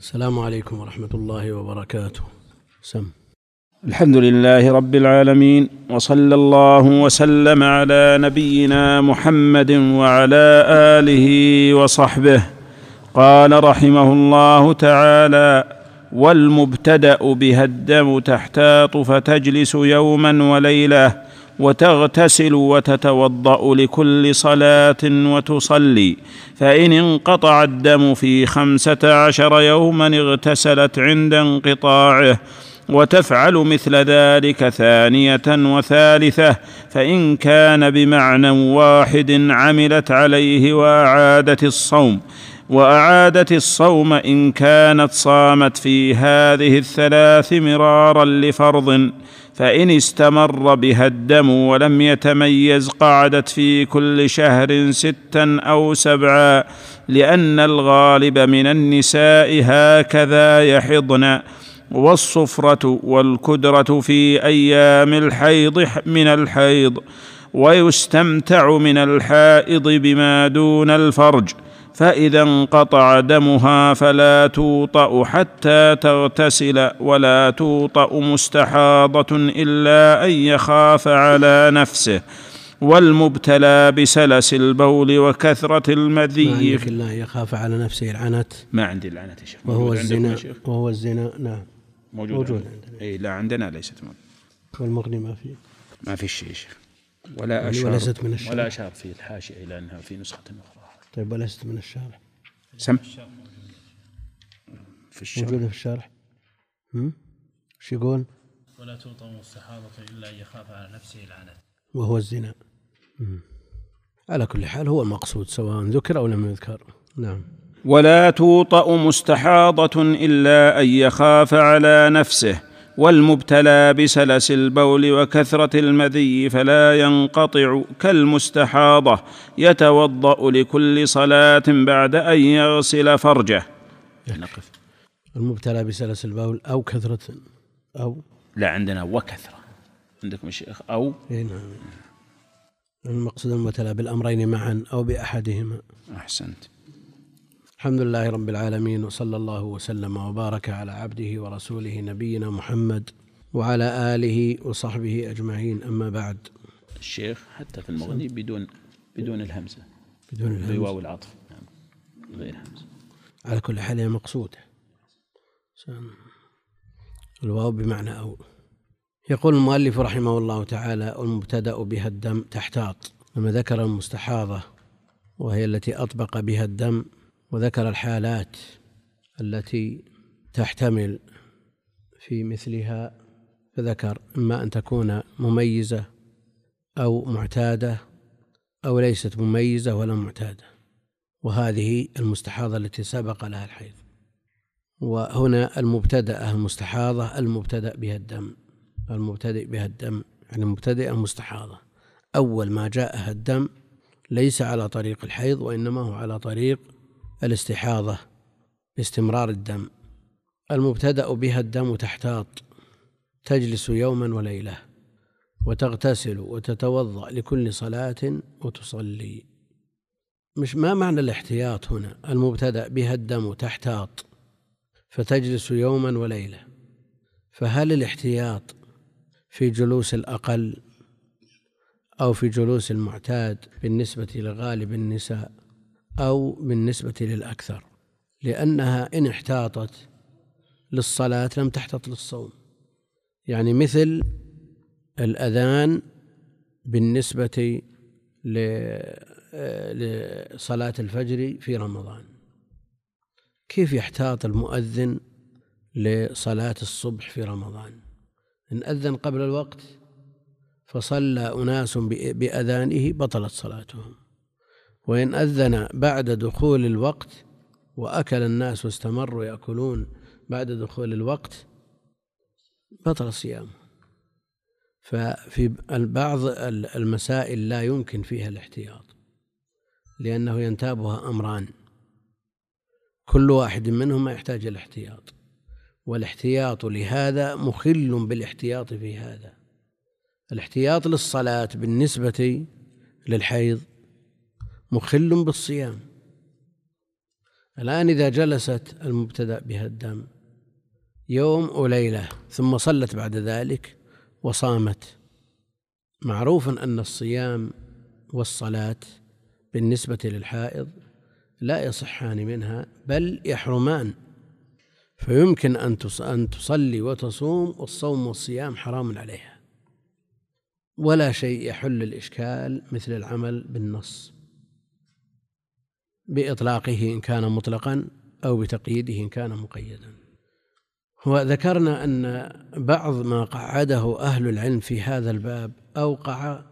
السلام عليكم ورحمة الله وبركاته. سم. الحمد لله رب العالمين وصلى الله وسلم على نبينا محمد وعلى آله وصحبه. قال رحمه الله تعالى والمبتدأ بها الدم تحتاط فتجلس يوما وليلة وتغتسل وتتوضأ لكل صلاة وتصلي فإن انقطع الدم في خمسة عشر يوما اغتسلت عند انقطاعه وتفعل مثل ذلك ثانية وثالثة فإن كان بمعنى واحد عملت عليه وأعادت الصوم وأعادت الصوم إن كانت صامت في هذه الثلاث مرارا لفرض. فإن استمر بها الدم ولم يتميز قعدت في كل شهر ستا أو سبعا لأن الغالب من النساء هكذا يحضن والصفرة والكدرة في أيام الحيض من الحيض ويستمتع من الحائض بما دون الفرج. فإذا انقطع دمها فلا توطأ حتى تغتسل ولا توطأ مستحاضة إلا أن يخاف على نفسه. والمبتلى بسلس البول وكثرة المذي الله يخاف على نفسه العنت. ما عندي العنة يا شيخ وهو الزنا؟ وهو الزنا نعم. موجود, موجود عندنا. إي لا عندنا ليست موجود والمغني ما فيه ما في شيء يا شيخ. ولا يعني أشار وليست من. ولا أشار في الحاشية إلى أنها في نسخة أخرى. طيب وليست من الشارع. سم؟ في الشرع موجودة في الشارع. هم؟ إيش يقول؟ ولا توطأ مستحاضة إلا أن يخاف على نفسه العنت وهو الزنا. مم. على كل حال هو المقصود سواء ذكر أو لم يذكر. نعم. ولا توطأ مستحاضة إلا أن يخاف على نفسه. والمبتلى بسلس البول وكثرة المذي فلا ينقطع كالمستحاضة يتوضأ لكل صلاة بعد أن يغسل فرجه. نقف. المبتلى بسلس البول أو كثرة أو لا عندنا وكثرة. عندكم الشيخ أو؟ إيه نعم. المقصود المبتلى بالأمرين معا أو بأحدهما. أحسنت. الحمد لله رب العالمين وصلى الله وسلم وبارك على عبده ورسوله نبينا محمد وعلى آله وصحبه أجمعين. أما بعد الشيخ حتى في المغني بدون بدون الهمزة. بدون الهمز بواو العطف. نعم. غير همزة. على كل حال هي مقصودة. الواو بمعنى أو. يقول المؤلف رحمه الله تعالى والمبتدأ بها الدم تحتاط لما ذكر المستحاضة وهي التي أطبق بها الدم وذكر الحالات التي تحتمل في مثلها فذكر إما أن تكون مميزة أو معتادة أو ليست مميزة ولا معتادة. وهذه المستحاضة التي سبق لها الحيض. وهنا المبتدأة المستحاضة المبتدأ بها الدم المبتدئ بها الدم يعني المبتدئة مستحاضة أول ما جاءها الدم ليس على طريق الحيض وإنما هو على طريق الاستحاضة باستمرار الدم. المبتدأ بها الدم تحتاط تجلس يوما وليلة وتغتسل وتتوضأ لكل صلاة وتصلي. مش ما معنى الاحتياط هنا؟ المبتدأ بها الدم تحتاط فتجلس يوما وليلة. فهل الاحتياط في جلوس الأقل أو في جلوس المعتاد بالنسبة لغالب النساء؟ أو بالنسبة للأكثر لأنها إن احتاطت للصلاة لم تحتط للصوم. يعني مثل الأذان بالنسبة لصلاة الفجر في رمضان. كيف يحتاط المؤذن لصلاة الصبح في رمضان؟ إن أذن قبل الوقت فصلى أناس بأذانه بطلت صلاتهم. وإن أذن بعد دخول الوقت وأكل الناس واستمروا يأكلون بعد دخول الوقت بطل الصيام ففي بعض المسائل لا يمكن فيها الاحتياط لأنه ينتابها أمران. كل واحد منهما يحتاج الاحتياط والاحتياط لهذا مخل بالاحتياط في هذا. الاحتياط للصلاة بالنسبة للحيض مخل بالصيام. الآن إذا جلست المبتدأ بها الدم يوم وليلة ثم صلت بعد ذلك وصامت. معروف أن الصيام والصلاة بالنسبة للحائض لا يصحان منها بل يحرمان. فيمكن أن تصلي وتصوم والصوم والصيام حرام عليها. ولا شيء يحل الإشكال مثل العمل بالنص. بإطلاقه إن كان مطلقا أو بتقييده إن كان مقيدا. وذكرنا أن بعض ما قعده أهل العلم في هذا الباب أوقع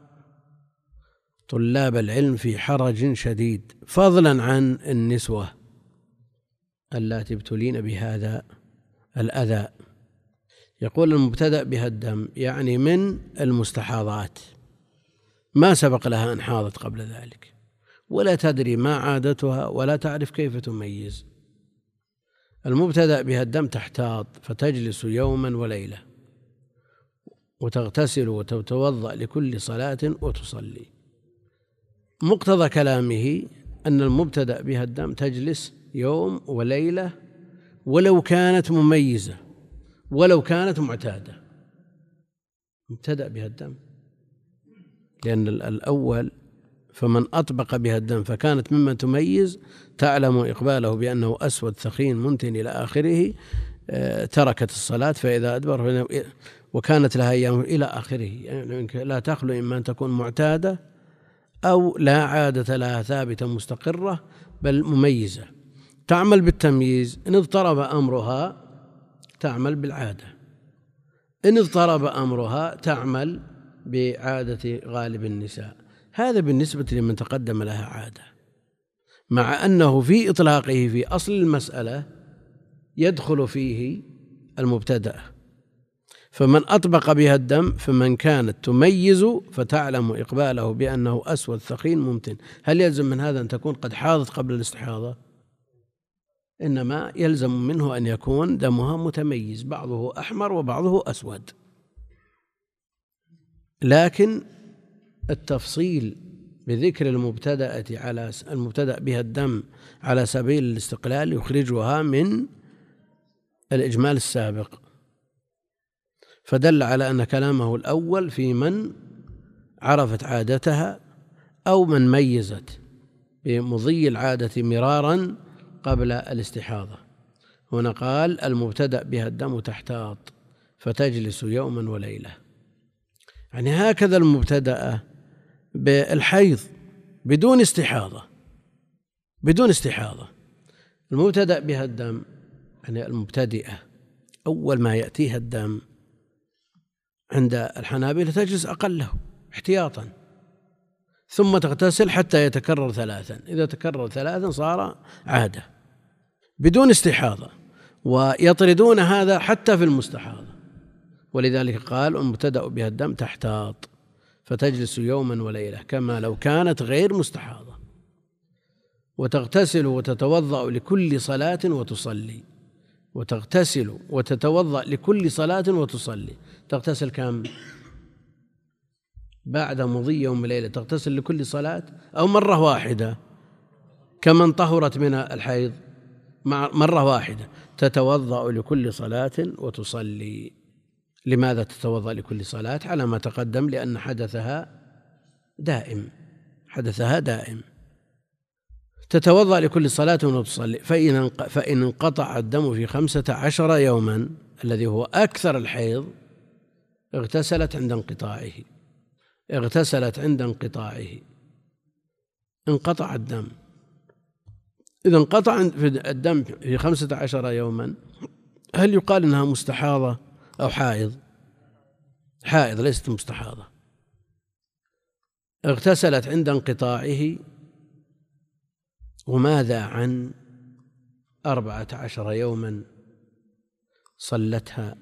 طلاب العلم في حرج شديد فضلا عن النسوة اللاتي ابتلين بهذا الأذى. يقول المبتدأ بها الدم يعني من المستحاضات. ما سبق لها أن حاضت قبل ذلك. ولا تدري ما عادتها ولا تعرف كيف تميز. المبتدأ بها الدم تحتاط فتجلس يوما وليلة وتغتسل وتتوضأ لكل صلاة وتصلي. مقتضى كلامه أن المبتدأ بها الدم تجلس يوم وليلة ولو كانت مميزة ولو كانت معتادة. مبتدأ بها الدم لأن الأول فمن أطبق بها الدم فكانت ممن تميز تعلم إقباله بأنه أسود ثخين منتن إلى آخره آه، تركت الصلاة فإذا أدبر وكانت لها أيام إلى آخره. يعني لا تخلو إما أن تكون معتادة أو لا عادة لها ثابتة مستقرة بل مميزة. تعمل بالتمييز إن اضطرب أمرها تعمل بالعادة. إن اضطرب أمرها تعمل بعادة غالب النساء. هذا بالنسبة لمن تقدم لها عادة. مع أنه في إطلاقه في أصل المسألة يدخل فيه المبتدأ. فمن أطبق بها الدم فمن كانت تميز فتعلم إقباله بأنه أسود ثقيل ممتن. هل يلزم من هذا أن تكون قد حاضت قبل الاستحاضة؟ إنما يلزم منه أن يكون دمها متميز بعضه أحمر وبعضه أسود. لكن التفصيل بذكر المبتدأة على المبتدأ بها الدم على سبيل الاستقلال يخرجها من الإجمال السابق. فدل على أن كلامه الأول في من عرفت عادتها أو من ميزت بمضي العادة مرارا قبل الاستحاضة. هنا قال المبتدأ بها الدم تحتاط فتجلس يوما وليلة. يعني هكذا المبتدأ بالحيض بدون استحاضة بدون استحاضة. المبتدأ بها الدم يعني المبتدئة أول ما يأتيها الدم عند الحنابلة تجلس أقله احتياطا ثم تغتسل حتى يتكرر ثلاثا. إذا تكرر ثلاثا صار عادة بدون استحاضة ويطردون هذا حتى في المستحاضة. ولذلك قال المبتدأ بها الدم تحتاط. فتجلس يوما وليلة كما لو كانت غير مستحاضة. وتغتسل وتتوضأ لكل صلاة وتصلي. وتغتسل وتتوضأ لكل صلاة وتصلي. تغتسل كم؟ بعد مضي يوم وليلة تغتسل لكل صلاة أو مرة واحدة. كمن طهرت من الحيض مرة واحدة تتوضأ لكل صلاة وتصلي. لماذا تتوضأ لكل صلاة؟ على ما تقدم لأن حدثها دائم حدثها دائم. تتوضأ لكل صلاة وتصلي فإن فإن انقطع الدم في خمسة عشر يوما الذي هو أكثر الحيض اغتسلت عند انقطاعه اغتسلت عند انقطاعه. انقطع الدم. إذا انقطع الدم في خمسة عشر يوما هل يقال إنها مستحاضة؟ أو حائض. حائض ليست مستحاضة. اغتسلت عند انقطاعه وماذا عن أربعة عشر يوما صلتها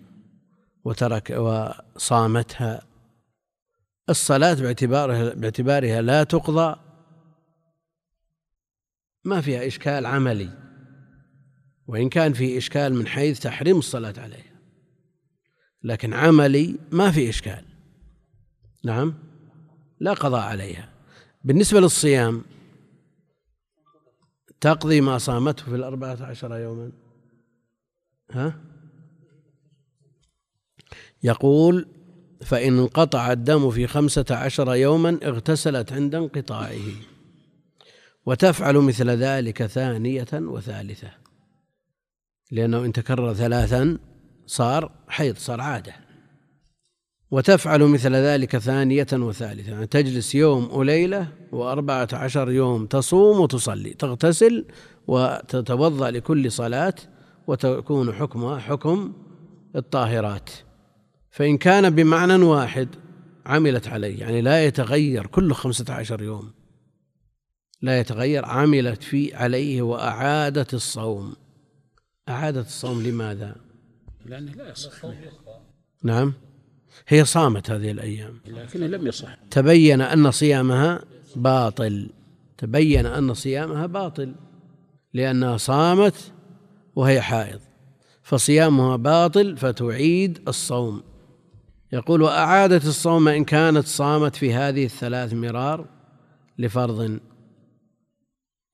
وترك وصامتها؟ الصلاة باعتبارها باعتبارها لا تقضى. ما فيها إشكال عملي. وإن كان في إشكال من حيث تحريم الصلاة عليها لكن عملي ما في إشكال. نعم؟ لا قضاء عليها. بالنسبة للصيام تقضي ما صامته في الأربعة عشر يوما. ها؟ يقول فإن انقطع الدم في خمسة عشر يوما اغتسلت عند انقطاعه. وتفعل مثل ذلك ثانية وثالثة. لأنه إن تكرر ثلاثا صار حيض صار عادة. وتفعل مثل ذلك ثانية وثالثة. يعني تجلس يوم وليلة وأربعة عشر يوم تصوم وتصلي. تغتسل وتتوضأ لكل صلاة وتكون حكمها حكم الطاهرات. فإن كان بمعنى واحد عملت عليه. يعني لا يتغير كل خمسة عشر يوم. لا يتغير عملت في عليه وأعادت الصوم. أعادت الصوم لماذا؟ لأنه لا يصح. نعم. هي صامت هذه الأيام. لكنه لم يصح. تبين أن صيامها باطل. تبين أن صيامها باطل. لأنها صامت وهي حائض. فصيامها باطل فتعيد الصوم. يقول وأعادت الصوم إن كانت صامت في هذه الثلاث مرار لفرض.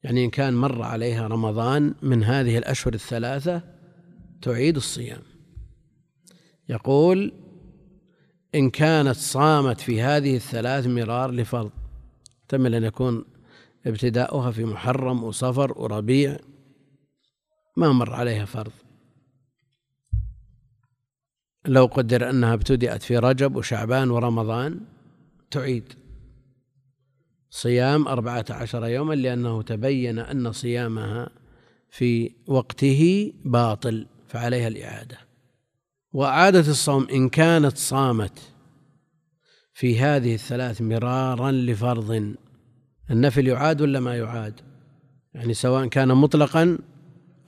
يعني إن كان مر عليها رمضان من هذه الأشهر الثلاثة تعيد الصيام. يقول إن كانت صامت في هذه الثلاث مرار لفرض احتمل أن يكون ابتداؤها في محرم وصفر وربيع ما مر عليها فرض. لو قدر أنها ابتدأت في رجب وشعبان ورمضان تعيد صيام أربعة عشر يوما لأنه تبين أن صيامها في وقته باطل فعليها الإعادة. وأعادت الصوم إن كانت صامت في هذه الثلاث مرارا لفرض النفل يعاد ولا ما يعاد؟ يعني سواء كان مطلقا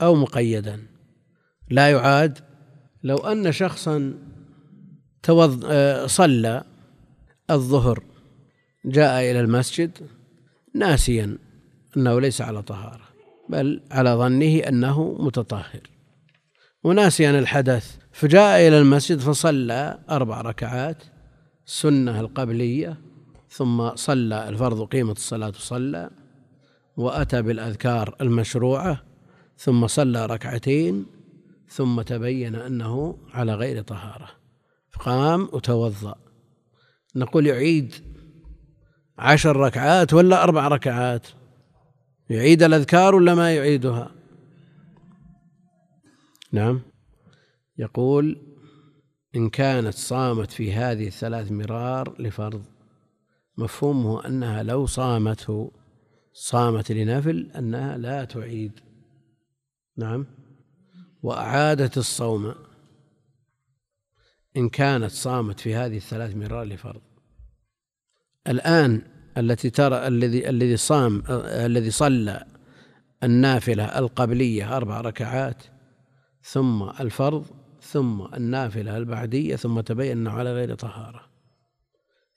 أو مقيدا. لا يعاد. لو أن شخصا توض... آه، صلى الظهر جاء إلى المسجد ناسيا أنه ليس على طهارة بل على ظنه أنه متطهر. وناسيا الحدث فجاء إلى المسجد فصلى أربع ركعات السنة القبلية ثم صلى الفرض قيمة الصلاة صلى وأتى بالأذكار المشروعة ثم صلى ركعتين ثم تبين أنه على غير طهارة فقام وتوضأ. نقول يعيد عشر ركعات ولا أربع ركعات؟ يعيد الأذكار ولا ما يعيدها؟ نعم. يقول إن كانت صامت في هذه الثلاث مرار لفرض مفهومه أنها لو صامته صامت لنفل أنها لا تعيد. نعم. وأعادت الصوم. إن كانت صامت في هذه الثلاث مرار لفرض. الآن التي ترى الذي الذي صام الذي صلى النافلة القبلية أربع ركعات ثم الفرض ثم النافلة البعدية ثم تبين أنه على غير طهارة.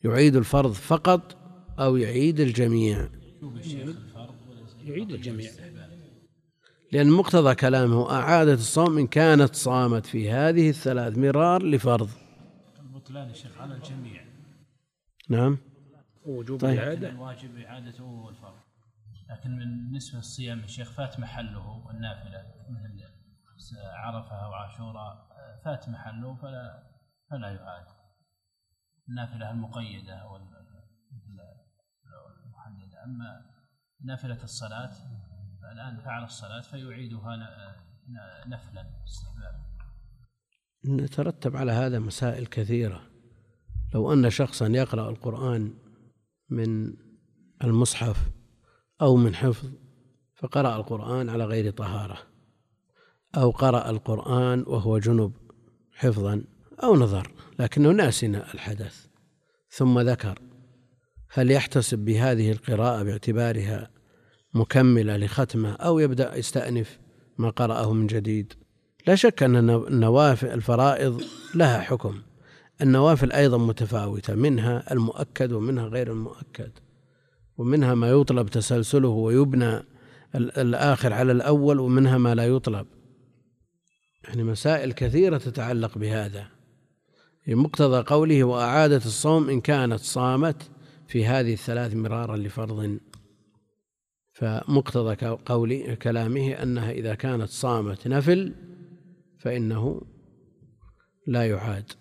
يعيد الفرض فقط أو يعيد الجميع. يعيد الجميع. لأن مقتضى كلامه أعادت الصوم إن كانت صامت في هذه الثلاث مرار لفرض. البطلان يا شيخ على الجميع. نعم. وجوب طيب. الإعادة. الواجب إعادته والفرض. لكن بالنسبة للصيام يا شيخ فات محله النافلة مثل عرفة أو عاشوراء فات محله فلا فلا يعاد. النافلة المقيدة أو المحددة. أما نافلة الصلاة الآن فعل الصلاة فيعيدها نفلا استحبابا. نترتب على هذا مسائل كثيرة. لو أن شخصا يقرأ القرآن من المصحف أو من حفظ فقرأ القرآن على غير طهارة. أو قرأ القرآن وهو جنب حفظا أو نظر لكنه ناسنا الحدث. ثم ذكر هل يحتسب بهذه القراءة باعتبارها مكملة لختمة أو يبدأ يستأنف ما قرأه من جديد؟ لا شك أن النوافل الفرائض لها حكم. النوافل أيضا متفاوتة منها المؤكد ومنها غير المؤكد ومنها ما يطلب تسلسله ويبنى ال- الآخر على الأول ومنها ما لا يطلب. يعني مسائل كثيرة تتعلق بهذا. مقتضى قوله وأعادت الصوم إن كانت صامت في هذه الثلاث مرارا لفرض. فمقتضى قولي كلامه أنها إذا كانت صامت نفل فإنه لا يعاد.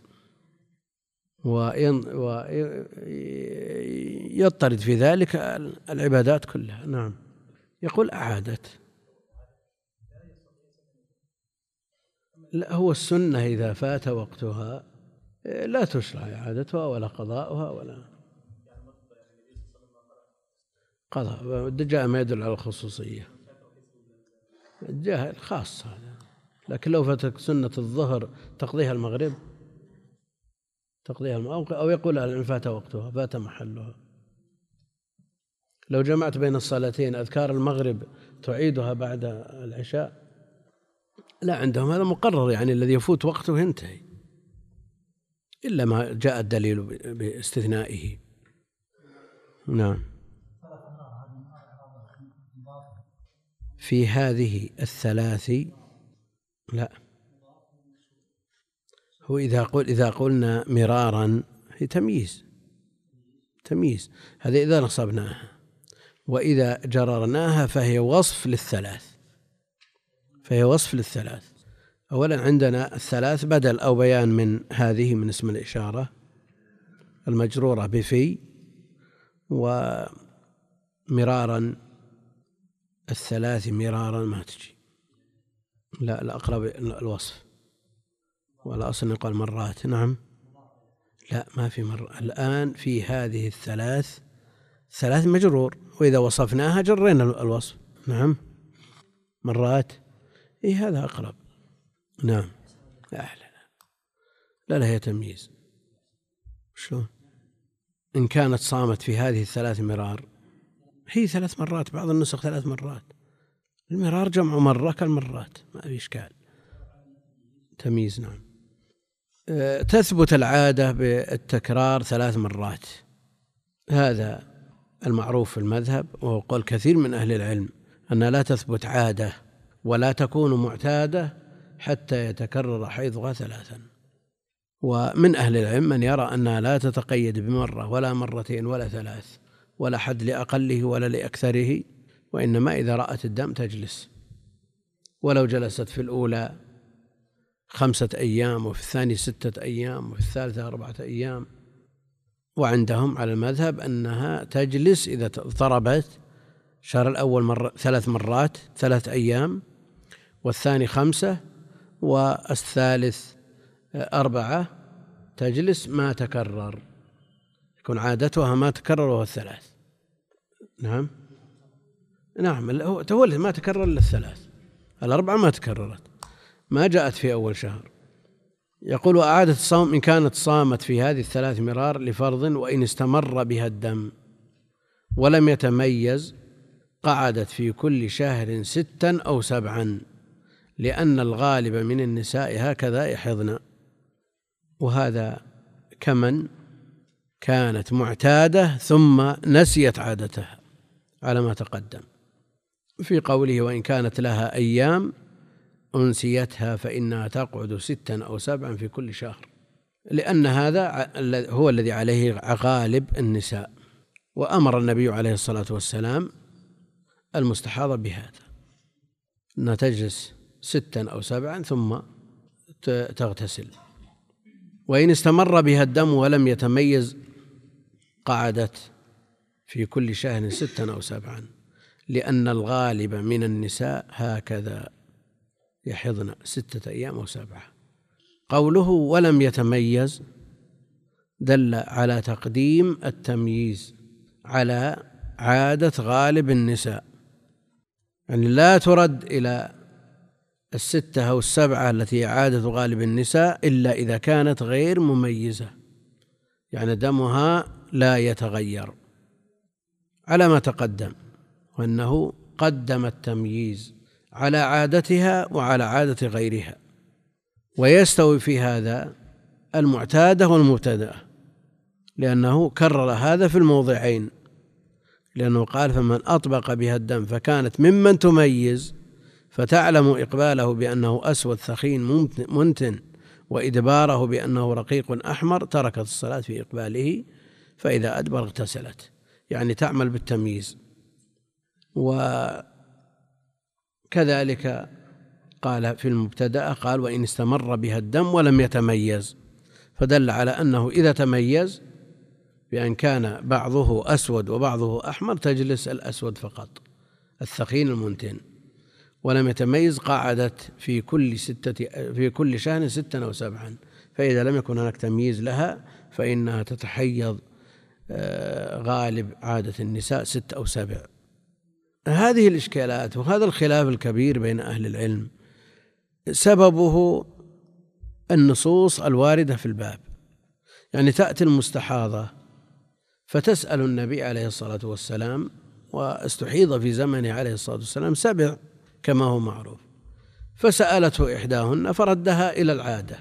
ويضطرد في ذلك العبادات كلها. نعم. يقول أعادت. لا هو السنة إذا فات وقتها لا تشرع إعادتها ولا قضاؤها ولا قضاء. جاء ما يدل على الخصوصية. جاء خاص هذا. لكن لو فاتك سنة الظهر تقضيها المغرب تقضيها المغرب أو يقول إن فات وقتها فات محلها. لو جمعت بين الصلاتين أذكار المغرب تعيدها بعد العشاء لا عندهم هذا مقرر يعني الذي يفوت وقته ينتهي إلا ما جاء الدليل باستثنائه. نعم. في هذه الثلاث لا. هو إذا قل إذا قلنا مرارا هي تمييز. تمييز. هذا إذا نصبناها. وإذا جررناها فهي وصف للثلاث. فهي وصف للثلاث. أولا عندنا الثلاث بدل أو بيان من هذه من اسم الإشارة المجرورة بفي ومرارا الثلاث مرارا ما تجي. لا الأقرب الوصف. والأصل يقال مرات. نعم. لا ما في مرة الآن في هذه الثلاث ثلاث مجرور. وإذا وصفناها جرينا الوصف. نعم. مرات. إي هذا أقرب. نعم. لا لا لا. هي تمييز. شلون؟ إن كانت صامت في هذه الثلاث مرار هي ثلاث مرات بعض النسخ ثلاث مرات. المرار جمع مرة كالمرات ما في إشكال. تمييز نعم. أه، تثبت العادة بالتكرار ثلاث مرات. هذا المعروف في المذهب وهو قول كثير من أهل العلم أنها لا تثبت عادة ولا تكون معتادة حتى يتكرر حيضها ثلاثا. ومن أهل العلم من يرى أنها لا تتقيد بمرة ولا مرتين ولا ثلاث ولا حد لأقله ولا لأكثره وإنما إذا رأت الدم تجلس. ولو جلست في الأولى خمسة أيام وفي الثاني ستة أيام وفي الثالثة أربعة أيام. وعندهم على المذهب أنها تجلس إذا ضربت الشهر الأول مرة ثلاث مرات ثلاث أيام والثاني خمسة والثالث أربعة. تجلس ما تكرر. يكون عادتها ما تكرر وهو الثلاث. نعم؟ نعم هو ما تكرر إلا الثلاث. الأربعة ما تكررت. ما جاءت في أول شهر. يقول وأعادت الصوم إن كانت صامت في هذه الثلاث مرار لفرض وإن استمر بها الدم. ولم يتميز قعدت في كل شهر ستا أو سبعا. لأن الغالب من النساء هكذا يحضن. وهذا كمن كانت معتادة ثم نسيت عادتها على ما تقدم. في قوله وإن كانت لها أيام أنسيتها فإنها تقعد ستا أو سبعا في كل شهر. لأن هذا هو الذي عليه غالب النساء. وأمر النبي عليه الصلاة والسلام المستحاضة بهذا. أنها تجلس ستا أو سبعا ثم تغتسل. وإن استمر بها الدم ولم يتميز قعدت في كل شهر ستا أو سبعا لأن الغالب من النساء هكذا يحضن ستة أيام أو سبعة. قوله ولم يتميز دل على تقديم التمييز على عادة غالب النساء. يعني لا ترد إلى الستة أو السبعة التي عادة غالب النساء إلا إذا كانت غير مميزة. يعني دمها لا يتغير. على ما تقدم وأنه قدم التمييز على عادتها وعلى عادة غيرها. ويستوي في هذا المعتادة والمبتدأة لأنه كرر هذا في الموضعين. لأنه قال فمن أطبق بها الدم فكانت ممن تميز فتعلم إقباله بأنه أسود ثخين منتن وإدباره بأنه رقيق أحمر تركت الصلاة في إقباله فإذا أدبر اغتسلت. يعني تعمل بالتمييز. وكذلك قال في المبتدأ قال وإن استمر بها الدم ولم يتميز. فدل على أنه إذا تميز بأن كان بعضه أسود وبعضه أحمر تجلس الأسود فقط الثخين المنتن. ولم يتميز قعدت في كل ستة في كل شهر ستا أو سبعا. فإذا لم يكن هناك تمييز لها فإنها تتحيض آه، غالب عادة النساء ست أو سبع. هذه الإشكالات وهذا الخلاف الكبير بين أهل العلم سببه النصوص الواردة في الباب. يعني تأتي المستحاضة فتسأل النبي عليه الصلاة والسلام واستحيض في زمنه عليه الصلاة والسلام سبع. كما هو معروف. فسألته إحداهن فردها إلى العادة.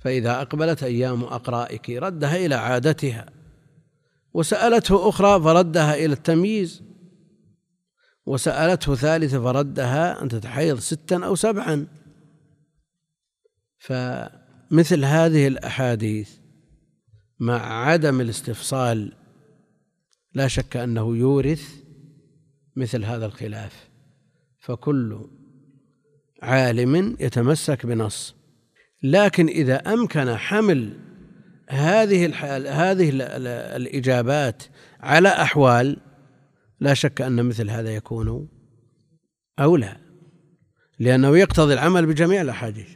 فإذا أقبلت أيام أقرائك ردها إلى عادتها. وسألته أخرى فردها إلى التمييز. وسألته ثالثة فردها أن تتحيض ستا أو سبعا. فمثل هذه الأحاديث مع عدم الاستفصال لا شك أنه يورث مثل هذا الخلاف. فكل عالم يتمسك بنص. لكن إذا أمكن حمل هذه الحال هذه الإجابات على أحوال لا شك أن مثل هذا يكون أولى لأنه يقتضي العمل بجميع الأحاديث.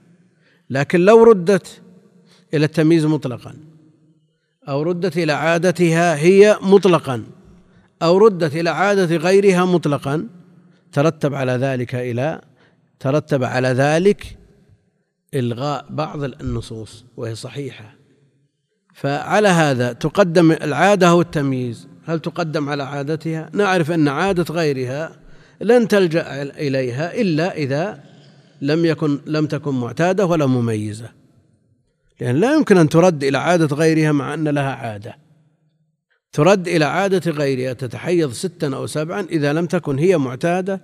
لكن لو ردت إلى التمييز مطلقا أو ردت إلى عادتها هي مطلقا أو ردت إلى عادة غيرها مطلقا ترتب على ذلك إلى ترتب على ذلك إلغاء بعض النصوص وهي صحيحة. فعلى هذا تقدم العادة أو التمييز هل تقدم على عادتها؟ نعرف أن عادة غيرها لن تلجأ إليها إلا إذا لم يكن لم تكن معتادة ولا مميزة. لأن لا يمكن أن ترد إلى عادة غيرها مع أن لها عادة. ترد إلى عادة غيرها تتحيض ستا أو سبعا إذا لم تكن هي معتادة؟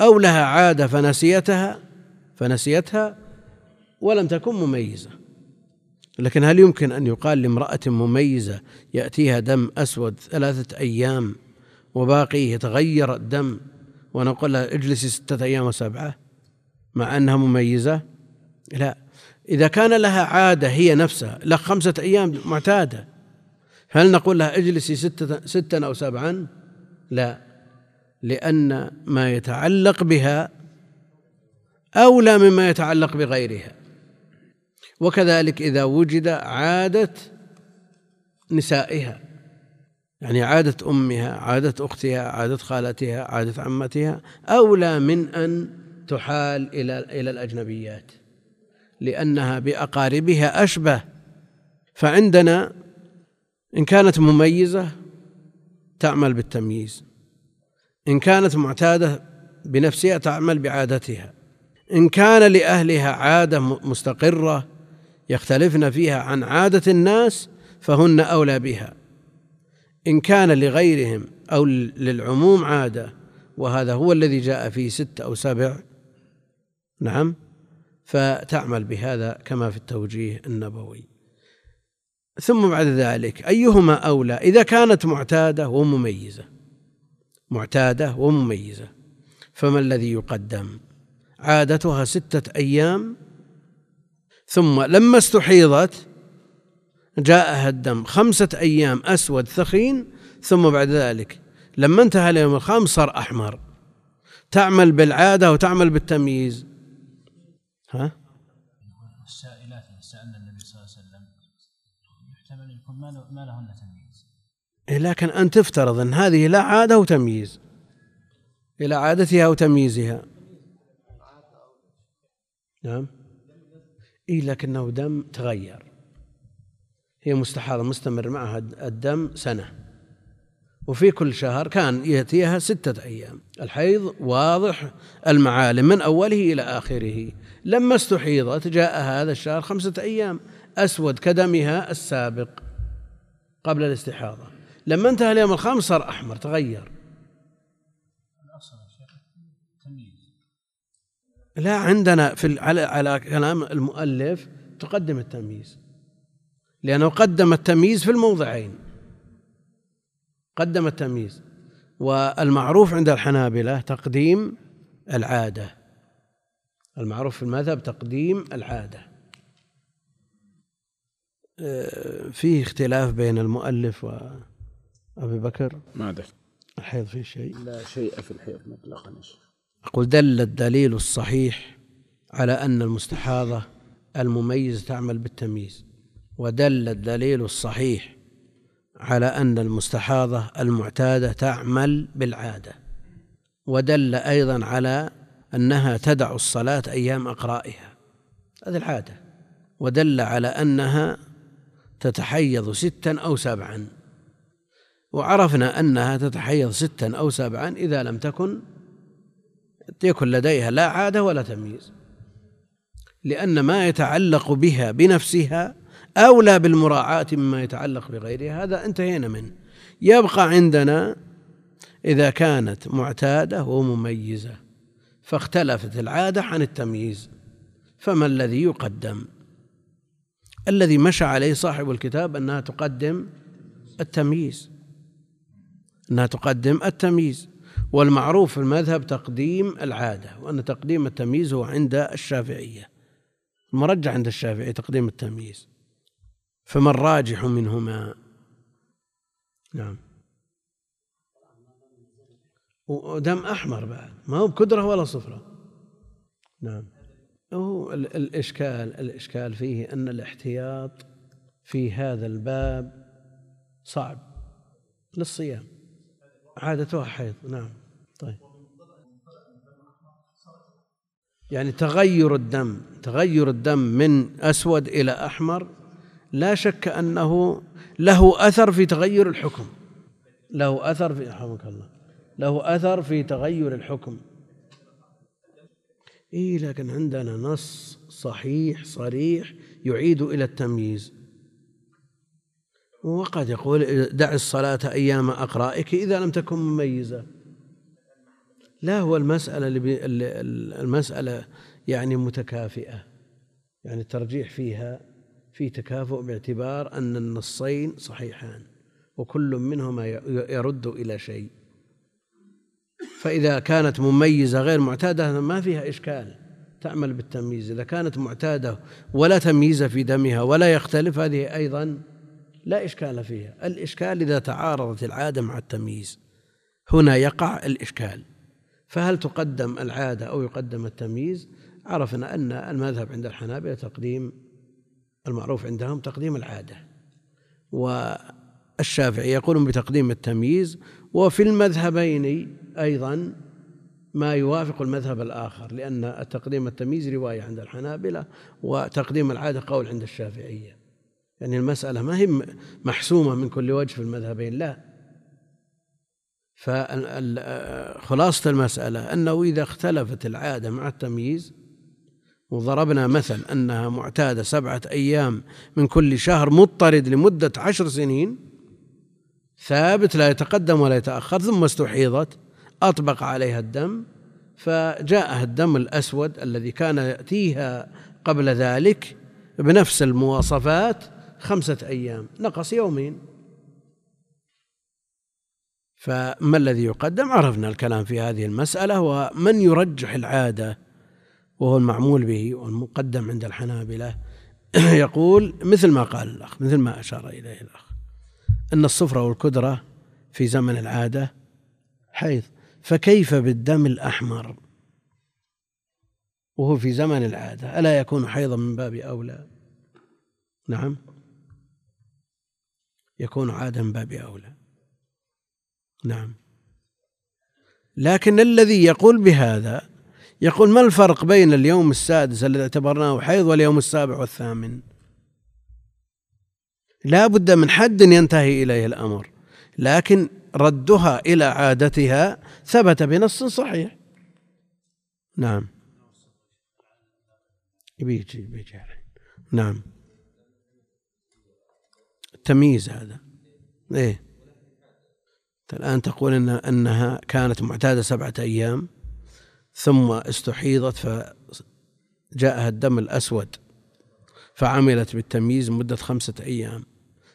أو لها عادة فنسيتها فنسيتها ولم تكن مميزة. لكن هل يمكن أن يقال لامرأة مميزة يأتيها دم أسود ثلاثة أيام وباقي يتغير الدم ونقول لها اجلسي ستة أيام وسبعة مع أنها مميزة؟ لا. إذا كان لها عادة هي نفسها لها خمسة أيام معتادة. هل نقول لها اجلسي ستة, ستا أو سبعا؟ لا لأن ما يتعلق بها أولى مما يتعلق بغيرها. وكذلك إذا وجد عادة نسائها يعني عادة أمها عادة أختها عادة خالتها عادة عمتها أولى من أن تحال إلى إلى الأجنبيات لأنها بأقاربها أشبه. فعندنا إن كانت مميزة تعمل بالتمييز. إن كانت معتادة بنفسها تعمل بعادتها. إن كان لأهلها عادة مستقرة يختلفن فيها عن عادة الناس فهن أولى بها. إن كان لغيرهم أو للعموم عادة وهذا هو الذي جاء فيه ست أو سبع. نعم. فتعمل بهذا كما في التوجيه النبوي. ثم بعد ذلك أيهما أولى؟ إذا كانت معتادة ومميزة. معتادة ومميزة. فما الذي يقدم؟ عادتها ستة أيام. ثم لما استحيضت جاءها الدم خمسة أيام أسود ثخين. ثم بعد ذلك لما انتهى اليوم الخامس صار أحمر. تعمل بالعادة وتعمل بالتمييز. ها؟ السائلات سألنا النبي صلى الله عليه وسلم يحتمل يكون ما لهن تمييز إيه، لكن أن تفترض أن هذه لا عادة وتمييز إلى عادتها وتمييزها نعم. إيه لكنه دم تغير. هي مستحاضة مستمر معها الدم سنة. وفي كل شهر كان يأتيها ستة أيام. الحيض واضح المعالم من أوله إلى آخره. لما استحيضت جاء هذا الشهر خمسة أيام أسود كدمها السابق قبل الاستحاضة. لما انتهى اليوم الخامس صار أحمر تغير. لا عندنا في على على كلام المؤلف تقدم التمييز. لأنه قدم التمييز في الموضعين. قدم التمييز. والمعروف عند الحنابلة تقديم العادة. المعروف في المذهب تقديم العادة. آه، فيه اختلاف بين المؤلف وأبي بكر. ماذا؟ الحيض فيه شيء. لا شيء في الحيض مطلقا أقول دل الدليل الصحيح على أن المستحاضة المميز تعمل بالتمييز ودل الدليل الصحيح على أن المستحاضة المعتادة تعمل بالعادة ودل أيضا على أنها تدع الصلاة أيام أقرائها. هذه العادة. ودل على أنها تتحيض ستا أو سبعا. وعرفنا أنها تتحيض ستا أو سبعا إذا لم تكن يكن لديها لا عادة ولا تمييز. لأن ما يتعلق بها بنفسها أولى بالمراعاة مما يتعلق بغيرها. هذا انتهينا منه. يبقى عندنا إذا كانت معتادة ومميزة فاختلفت العادة عن التمييز فما الذي يقدم؟ الذي مشى عليه صاحب الكتاب أنها تقدم التمييز. أنها تقدم التمييز والمعروف في المذهب تقديم العادة وأن تقديم التمييز هو عند الشافعية. المرجع عند الشافعي تقديم التمييز. فما الراجح منهما؟ نعم. ودم أحمر بعد. ما هو بكدرة ولا صفرة. نعم. هو الإشكال الإشكال فيه أن الاحتياط في هذا الباب صعب للصيام. عادتها حيض نعم. طيب. يعني تغير الدم تغير الدم من أسود إلى أحمر لا شك أنه له أثر في تغير الحكم. له أثر في رحمك الله له أثر في تغير الحكم. إيه لكن عندنا نص صحيح صريح يعيد إلى التمييز. وقد يقول دع الصلاة أيام أقرائك إذا لم تكن مميزة. لا هو المسألة المسألة يعني متكافئة. يعني الترجيح فيها في تكافؤ باعتبار أن النصين صحيحان وكل منهما يرد إلى شيء. فإذا كانت مميزة غير معتادة ما فيها إشكال تعمل بالتمييز. إذا كانت معتادة ولا تمييز في دمها ولا يختلف هذه أيضا لا إشكال فيها. الإشكال إذا تعارضت العادة مع التمييز. هنا يقع الإشكال. فهل تقدم العادة أو يقدم التمييز؟ عرفنا أن المذهب عند الحنابلة تقديم المعروف عندهم تقديم العادة. والشافعي يقولون بتقديم التمييز. وفي المذهبين أيضا ما يوافق المذهب الآخر لأن تقديم التمييز رواية عند الحنابلة وتقديم العادة قول عند الشافعية. يعني المسألة ما هي محسومة من كل وجه في المذهبين لا. فخلاصة المسألة أنه إذا اختلفت العادة مع التمييز وضربنا مثل أنها معتادة سبعة أيام من كل شهر مضطرد لمدة عشر سنين ثابت لا يتقدم ولا يتأخر ثم استحيضت أطبق عليها الدم فجاءها الدم الأسود الذي كان يأتيها قبل ذلك بنفس المواصفات خمسة أيام نقص يومين. فما الذي يقدم؟ عرفنا الكلام في هذه المسألة ومن يرجح العادة وهو المعمول به والمقدم عند الحنابلة؟ يقول مثل ما قال الأخ مثل ما أشار إليه الأخ أن الصفرة والكدرة في زمن العادة حيث فكيف بالدم الأحمر؟ وهو في زمن العادة ألا يكون حيضا من باب أولى؟ نعم. يكون عادة من باب أولى. نعم. لكن الذي يقول بهذا يقول ما الفرق بين اليوم السادس الذي اعتبرناه حيض واليوم السابع والثامن؟ لا بد من حد ينتهي إليه الأمر لكن ردها إلى عادتها ثبت بنص صحيح. نعم. بيجي بيجي نعم. التمييز هذا. إيه. الآن تقول إن أنها كانت معتادة سبعة أيام ثم استحيضت فجاءها الدم الأسود فعملت بالتمييز مدة خمسة أيام.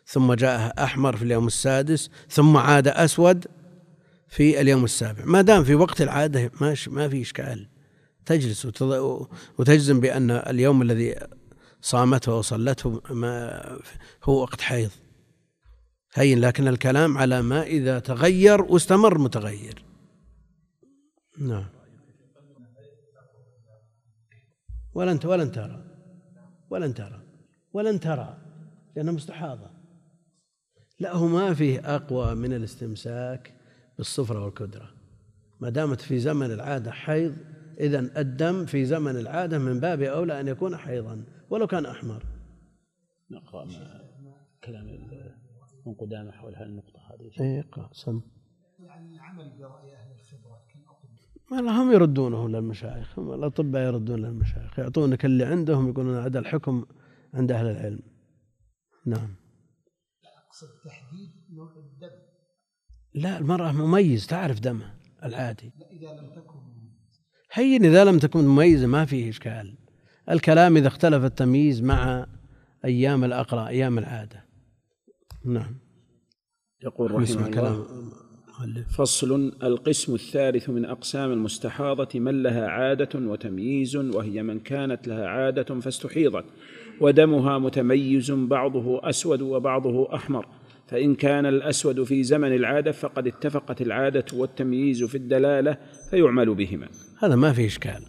ثم جاءها أحمر في اليوم السادس ثم عاد أسود في اليوم السابع. ما دام في وقت العادة ما في إشكال. تجلس وتجزم بأن اليوم الذي صامته وصلته ما هو وقت حيض. هين لكن الكلام على ما إذا تغير واستمر متغير. نعم. ولن ولن ترى. ولن ترى. ولن ترى. لأنها مستحاضة. لا هو ما فيه أقوى من الاستمساك بالصفرة والكدرة ما دامت في زمن العادة حيض إذا الدم في زمن العادة من باب أولى أن يكون حيضا ولو كان أحمر. نقرأ كلام من قدامى حول هالنقطة هذه. إيه اقرأ سم. يعني العمل برأي أهل الخبرة والله هم يردونه للمشايخ. هم الأطباء يردون للمشايخ يعطونك اللي عندهم يقولون هذا الحكم عند أهل العلم. نعم. أقصد تحديد نوع الدم. لا المرأة مميز تعرف دمها العادي. لا إذا لم تكن هين إذا لم تكن مميزة ما فيه إشكال. الكلام إذا اختلف التمييز مع أيام الأقرأ أيام العادة. نعم. يقول رحمه الله فصل القسم الثالث من أقسام المستحاضة من لها عادة وتمييز وهي من كانت لها عادة فاستحيضت ودمها متميز بعضه أسود وبعضه أحمر فإن كان الأسود في زمن العادة فقد اتفقت العادة والتمييز في الدلالة فيعمل بهما. هذا ما في إشكال.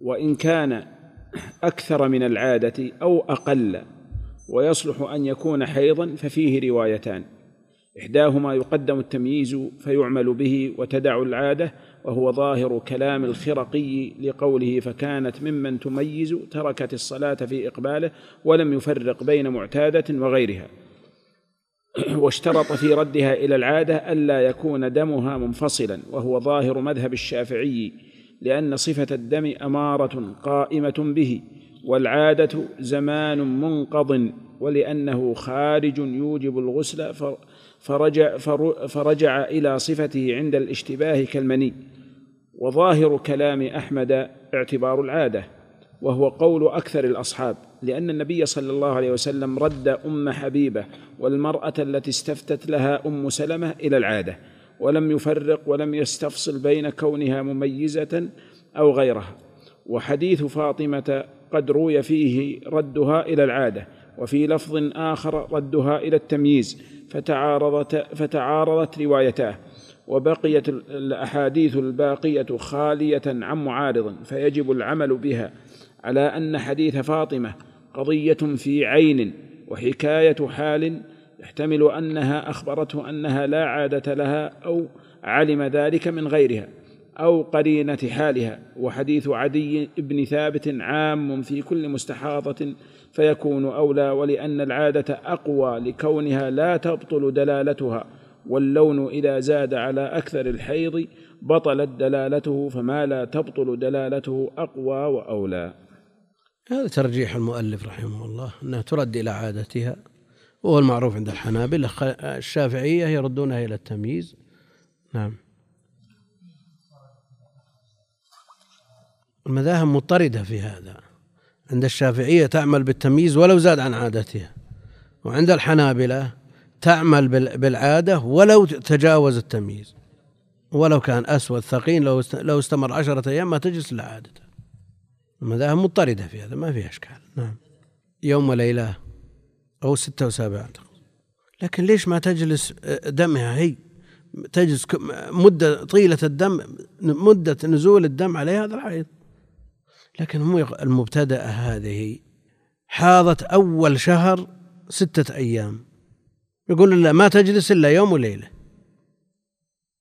وإن كان أكثر من العادة أو أقل ويصلح أن يكون حيضا ففيه روايتان. إحداهما يقدم التمييز فيعمل به وتدع العادة وهو ظاهر كلام الخرقي لقوله فكانت ممن تميز تركت الصلاة في إقباله ولم يفرق بين معتادة وغيرها. واشترط في ردها إلى العادة ألا يكون دمها منفصلا وهو ظاهر مذهب الشافعي لأن صفة الدم أمارة قائمة به. والعادة زمان منقض ولأنه خارج يوجب الغسل فرجع, فرجع إلى صفته عند الاشتباه كالمني. وظاهر كلام أحمد اعتبار العادة وهو قول أكثر الأصحاب لأن النبي صلى الله عليه وسلم رد أم حبيبة والمرأة التي استفتت لها أم سلمة إلى العادة ولم يفرق ولم يستفصل بين كونها مميزة أو غيرها. وحديث فاطمة قد روي فيه ردها إلى العادة وفي لفظ آخر ردها إلى التمييز فتعارضت, فتعارضت روايتاه. وبقيت الأحاديث الباقية خالية عن معارض فيجب العمل بها على أن حديث فاطمة قضية في عين وحكاية حال يحتمل أنها أخبرته أنها لا عادة لها أو علم ذلك من غيرها. أو قرينة حالها وحديث عدي بن ثابت عام في كل مستحاضة فيكون أولى ولأن العادة أقوى لكونها لا تبطل دلالتها واللون إذا زاد على أكثر الحيض بطلت دلالته فما لا تبطل دلالته أقوى وأولى. هذا ترجيح المؤلف رحمه الله أنها ترد إلى عادتها وهو المعروف عند الحنابلة الشافعية يردونها إلى التمييز. نعم. المذاهب مضطردة في هذا. عند الشافعية تعمل بالتمييز ولو زاد عن عادتها. وعند الحنابلة تعمل بالعادة ولو تجاوز التمييز. ولو كان أسود ثقيل لو لو استمر عشرة أيام ما تجلس إلا المذاهب مضطردة في هذا ما فيها إشكال. نعم. يوم وليلة أو ستة وسابعة لكن ليش ما تجلس دمها هي؟ تجلس مدة طيلة الدم مدة نزول الدم عليها هذا الحيض. لكن مو المبتدأة هذه حاضت أول شهر ستة أيام. يقول لا ما تجلس إلا يوم وليلة.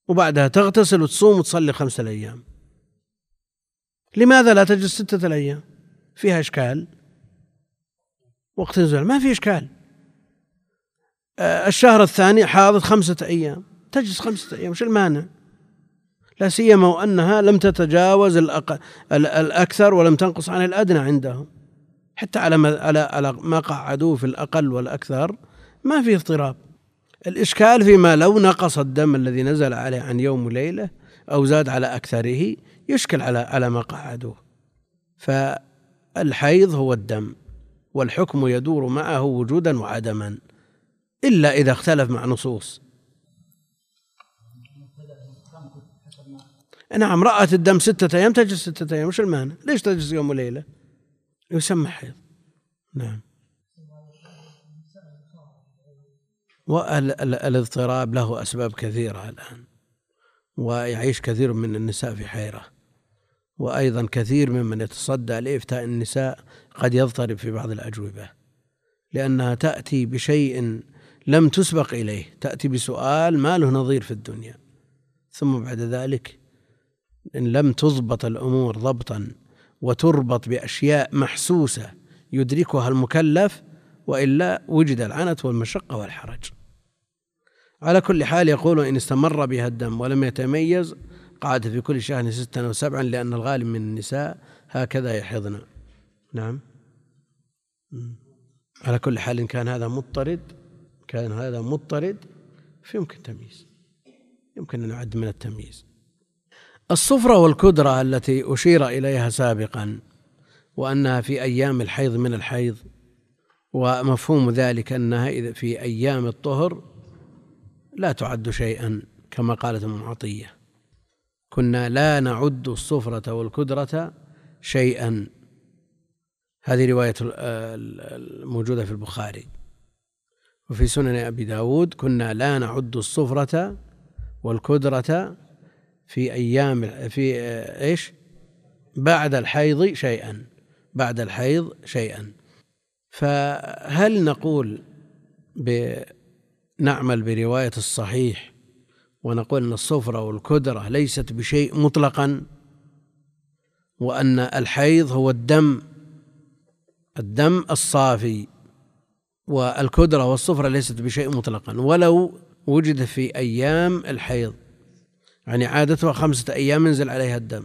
وبعدها تغتسل وتصوم وتصلي خمسة الأيام. لماذا لا تجلس ستة الأيام؟ فيها إشكال. وقت نزول ما في إشكال. آه، الشهر الثاني حاضت خمسة أيام. تجلس خمسة أيام وش المانع؟ لا سيما وأنها لم تتجاوز الأكثر ولم تنقص عن الأدنى عندهم. حتى على ما على ما قعدوه في الأقل والأكثر ما في اضطراب. الإشكال فيما لو نقص الدم الذي نزل عليه عن يوم وليلة أو زاد على أكثره يشكل على على ما قعدوه. فالحيض هو الدم والحكم يدور معه وجودا وعدما إلا إذا اختلف مع نصوص. نعم رأت الدم ستة أيام تجلس ستة أيام وش المانع؟ ليش تجلس يوم وليلة؟ يسمى حيض. نعم. والاضطراب له أسباب كثيرة الآن ويعيش كثير من النساء في حيرة وأيضا كثير ممن يتصدى لإفتاء النساء قد يضطرب في بعض الأجوبة لأنها تأتي بشيء لم تسبق إليه تأتي بسؤال ما له نظير في الدنيا. ثم بعد ذلك إن لم تضبط الأمور ضبطا وتربط بأشياء محسوسة يدركها المكلف وإلا وجد العنت والمشقة والحرج. على كل حال يقول إن استمر بها الدم ولم يتميز قعد في كل شهر ستا أو سبعا لأن الغالب من النساء هكذا يحضن نعم. على كل حال إن كان هذا مضطرد كان هذا مضطرد فيمكن تمييز. يمكن أن يعد من التمييز. الصفرة والكدرة التي أشير إليها سابقا وأنها في أيام الحيض من الحيض ومفهوم ذلك أنها في أيام الطهر لا تعد شيئا كما قالت ام عطية. كنا لا نعد الصفرة والكدرة شيئا. هذه رواية الموجودة في البخاري. وفي سنن أبي داود كنا لا نعد الصفرة والكدرة في أيام في إيش؟ بعد الحيض شيئا بعد الحيض شيئا. فهل نقول نعمل برواية الصحيح ونقول أن الصفرة والكدرة ليست بشيء مطلقا؟ وأن الحيض هو الدم الدم الصافي والكدرة والصفرة ليست بشيء مطلقا. ولو وجد في أيام الحيض يعني عادتها خمسة أيام ينزل عليها الدم.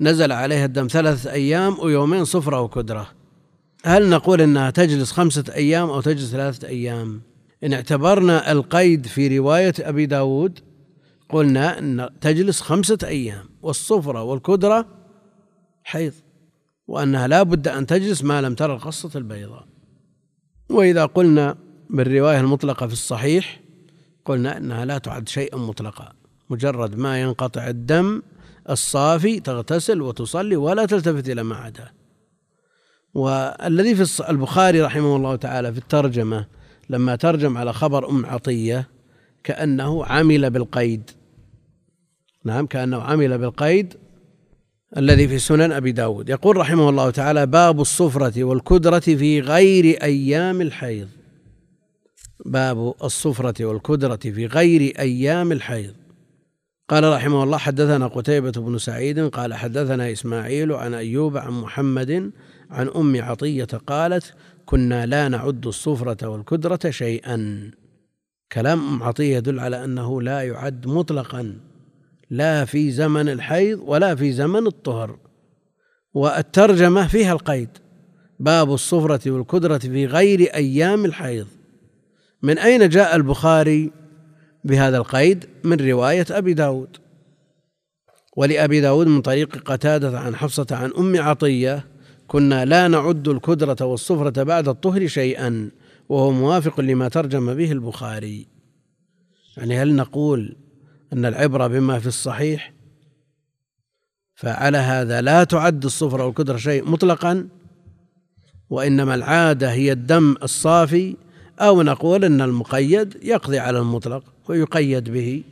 نزل عليها الدم ثلاثة أيام ويومين صفرة وكدرة هل نقول أنها تجلس خمسة أيام أو تجلس ثلاثة أيام؟ إن اعتبرنا القيد في رواية أبي داود قلنا أن تجلس خمسة أيام والصفرة والكدرة حيض وأنها لا بد أن تجلس ما لم ترى القصة البيضاء. وإذا قلنا بالرواية المطلقة في الصحيح قلنا أنها لا تعد شيئا مطلقا. مجرد ما ينقطع الدم الصافي تغتسل وتصلي ولا تلتفت إلى ما عداه والذي في البخاري رحمه الله تعالى في الترجمة لما ترجم على خبر أم عطية كأنه عمل بالقيد. نعم كأنه عمل بالقيد الذي في سنن أبي داود. يقول رحمه الله تعالى باب الصفرة والكدرة في غير أيام الحيض. باب الصفرة والكدرة في غير أيام الحيض. قال رحمه الله حدثنا قتيبة بن سعيد قال حدثنا إسماعيل عن أيوب عن محمد عن أم عطية قالت كنا لا نعد الصفرة والكدرة شيئا. كلام أم عطية يدل على أنه لا يعد مطلقا لا في زمن الحيض ولا في زمن الطهر. والترجمة فيها القيد باب الصفرة والكدرة في غير أيام الحيض. من أين جاء البخاري؟ بهذا القيد من رواية أبي داود. ولأبي داود من طريق قتادة عن حفصة عن أم عطية كنا لا نعد الكدرة والصفرة بعد الطهر شيئا وهو موافق لما ترجم به البخاري. يعني هل نقول أن العبرة بما في الصحيح فعلى هذا لا تعد الصفرة والكدرة شيء مطلقا؟ وإنما العادة هي الدم الصافي أو نقول أن المقيد يقضي على المطلق. ويقيد به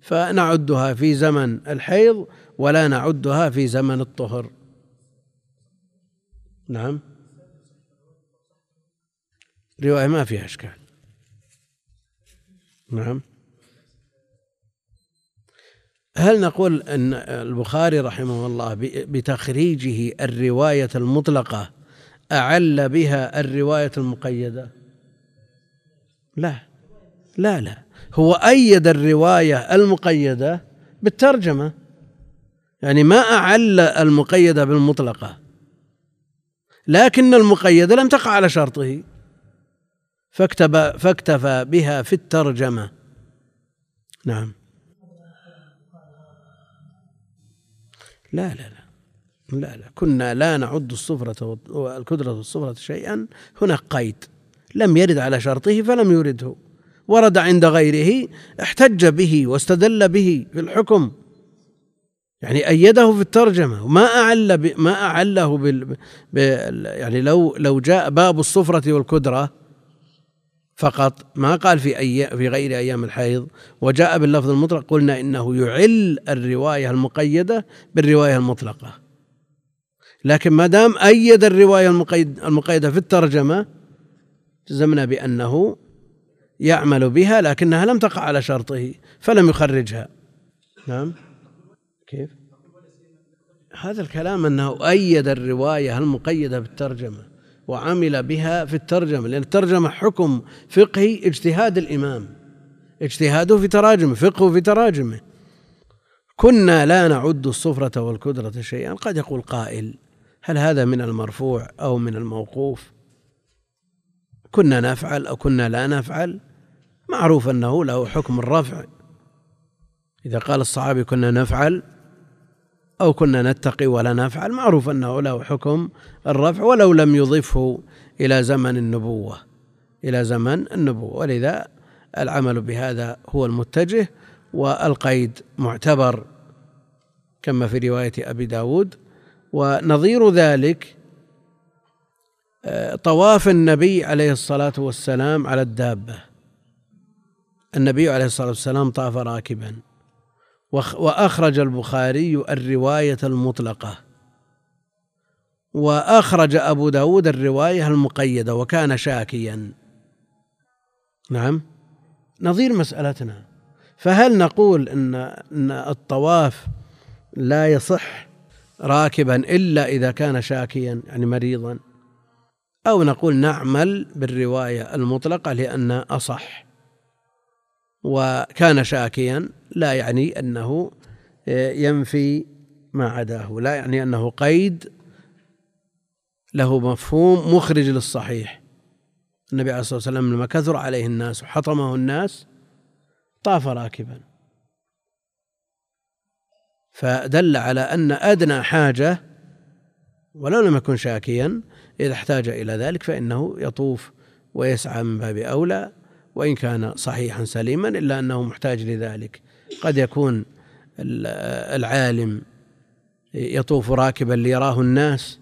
فنعدها في زمن الحيض ولا نعدها في زمن الطهر. نعم. رواية ما فيها إشكال. نعم. هل نقول أن البخاري رحمه الله بتخريجه الرواية المطلقة أعل بها الرواية المقيدة؟ لا. لا لا. هو أيد الرواية المقيدة بالترجمة. يعني ما أعل المقيدة بالمطلقة. لكن المقيدة لم تقع على شرطه. فاكتب فاكتفى بها في الترجمة. نعم. لا لا لا. لا لا. كنا لا نعد الصفرة والكدرة والصفرة شيئا. هناك قيد. لم يرد على شرطه فلم يرده. ورد عند غيره احتج به واستدل به في الحكم. يعني أيده في الترجمة وما أعل ب... ما أعله بال... ب... يعني لو لو جاء باب الصفرة والكدرة فقط ما قال في أي في غير أيام الحيض وجاء باللفظ المطلق قلنا إنه يعل الرواية المقيدة بالرواية المطلقة. لكن ما دام أيد الرواية المقيد المقيدة في الترجمة جزمنا بأنه يعمل بها لكنها لم تقع على شرطه فلم يخرجها. نعم؟ كيف؟ هذا الكلام أنه أيد الرواية المقيدة بالترجمة وعمل بها في الترجمة لأن الترجمة حكم فقهي اجتهاد الإمام اجتهاده في تراجمه فقهه في تراجمه. كنا لا نعد الصفرة والكدرة شيئا قد يقول قائل هل هذا من المرفوع أو من الموقوف؟ كنا نفعل أو كنا لا نفعل؟ معروف أنه له حكم الرفع. إذا قال الصحابي كنا نفعل أو كنا نتقي ولا نفعل معروف أنه له حكم الرفع ولو لم يضفه إلى زمن النبوة إلى زمن النبوة. ولذا العمل بهذا هو المتجه والقيد معتبر كما في رواية أبي داود. ونظير ذلك آه، طواف النبي عليه الصلاة والسلام على الدابة. النبي عليه الصلاة والسلام طاف راكبا. وأخرج البخاري الرواية المطلقة. وأخرج أبو داود الرواية المقيدة وكان شاكيا. نعم. نظير مسألتنا. فهل نقول إن إن الطواف لا يصح راكبا إلا إذا كان شاكيا يعني مريضا؟ أو نقول نعمل بالرواية المطلقة لأن أصح؟ وكان شاكيا لا يعني أنه ينفي ما عداه لا يعني أنه قيد له مفهوم مخرج للصحيح. النبي عليه الصلاة والسلام لما كثر عليه الناس وحطمه الناس طاف راكبا. فدل على أن أدنى حاجة ولو لم يكن شاكيا إذا احتاج إلى ذلك فإنه يطوف ويسعى من باب أولى وإن كان صحيحا سليما إلا أنه محتاج لذلك. قد يكون العالم يطوف راكبا ليراه الناس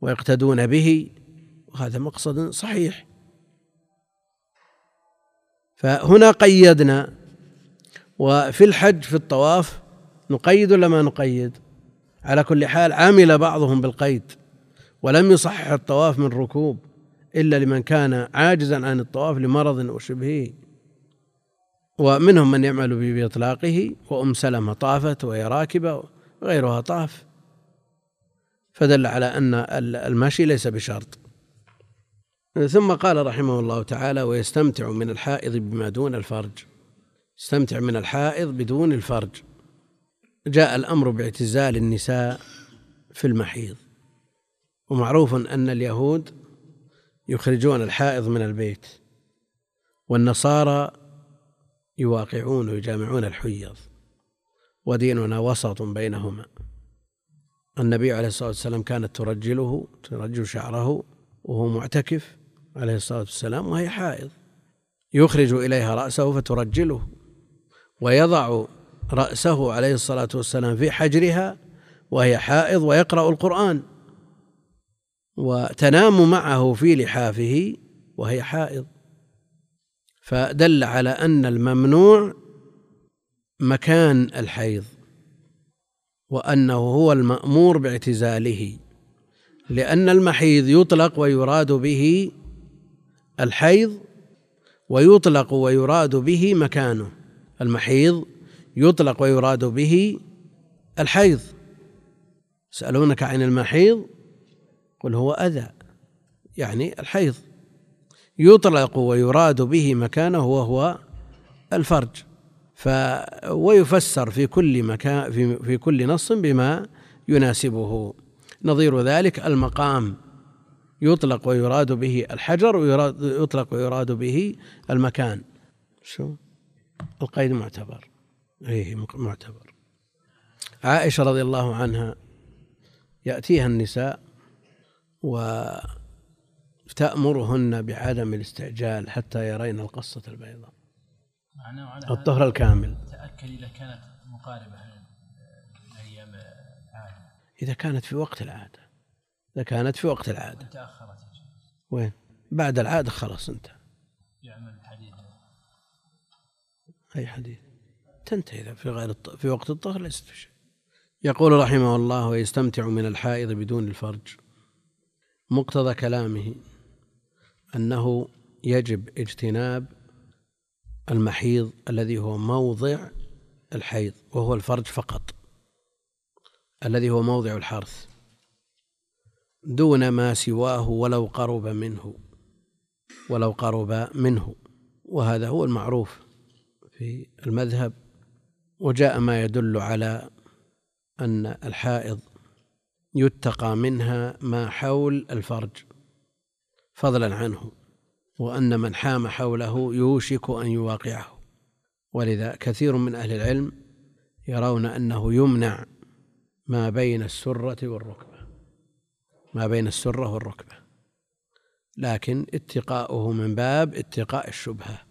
ويقتدون به وهذا مقصد صحيح. فهنا قيدنا وفي الحج في الطواف نقيد ولا ما نقيد؟ على كل حال عمل بعضهم بالقيد ولم يصحح الطواف من ركوب. إلا لمن كان عاجزا عن الطواف لمرض أو شبهه ومنهم من يعمل بإطلاقه وأم سلمة طافت وهي راكبة وغيرها طاف. فدل على أن المشي ليس بشرط. ثم قال رحمه الله تعالى ويستمتع من الحائض بما دون الفرج. يستمتع من الحائض بدون الفرج. جاء الأمر باعتزال النساء في المحيض. ومعروف أن اليهود يخرجون الحائض من البيت والنصارى يواقعون ويجامعون الحيض وديننا وسط بينهما. النبي عليه الصلاة والسلام كانت ترجله ترجل شعره وهو معتكف عليه الصلاة والسلام وهي حائض. يخرج إليها رأسه فترجله ويضع رأسه عليه الصلاة والسلام في حجرها وهي حائض ويقرأ القرآن. وتنام معه في لحافه وهي حائض. فدل على أن الممنوع مكان الحيض وأنه هو المأمور باعتزاله لأن المحيض يطلق ويراد به الحيض ويطلق ويراد به مكانه. المحيض يطلق ويراد به الحيض. يسألونك عن المحيض؟ قل هو أذى يعني الحيض. يطلق ويراد به مكانه وهو الفرج. ف ويفسر في كل مكان في, في كل نص بما يناسبه. نظير ذلك المقام. يطلق ويراد به الحجر ويراد يطلق ويراد به المكان. شو؟ القيد معتبر. إيه معتبر. عائشة رضي الله عنها يأتيها النساء وتأمرهن بعدم الاستعجال حتى يرين القصة البيضاء. الطهر الكامل. تأكد إذا كانت مقاربة إذا كانت في وقت العادة. إذا كانت في وقت العادة. تأخرت وين؟ بعد العادة خلاص انتهى يعمل الحديث أي حديث تنتهي إذا في غير الط... في وقت الطهر ليست في شيء. يقول رحمه الله ويستمتع من الحائض بدون الفرج. مقتضى كلامه أنه يجب اجتناب المحيض الذي هو موضع الحيض وهو الفرج فقط الذي هو موضع الحرث دون ما سواه ولو قرب منه ولو قرب منه وهذا هو المعروف في المذهب. وجاء ما يدل على أن الحائض يتقى منها ما حول الفرج. فضلا عنه وأن من حام حوله يوشك أن يواقعه. ولذا كثير من أهل العلم يرون أنه يمنع ما بين السرة والركبة. ما بين السرة والركبة. لكن اتقاؤه من باب اتقاء الشبهة.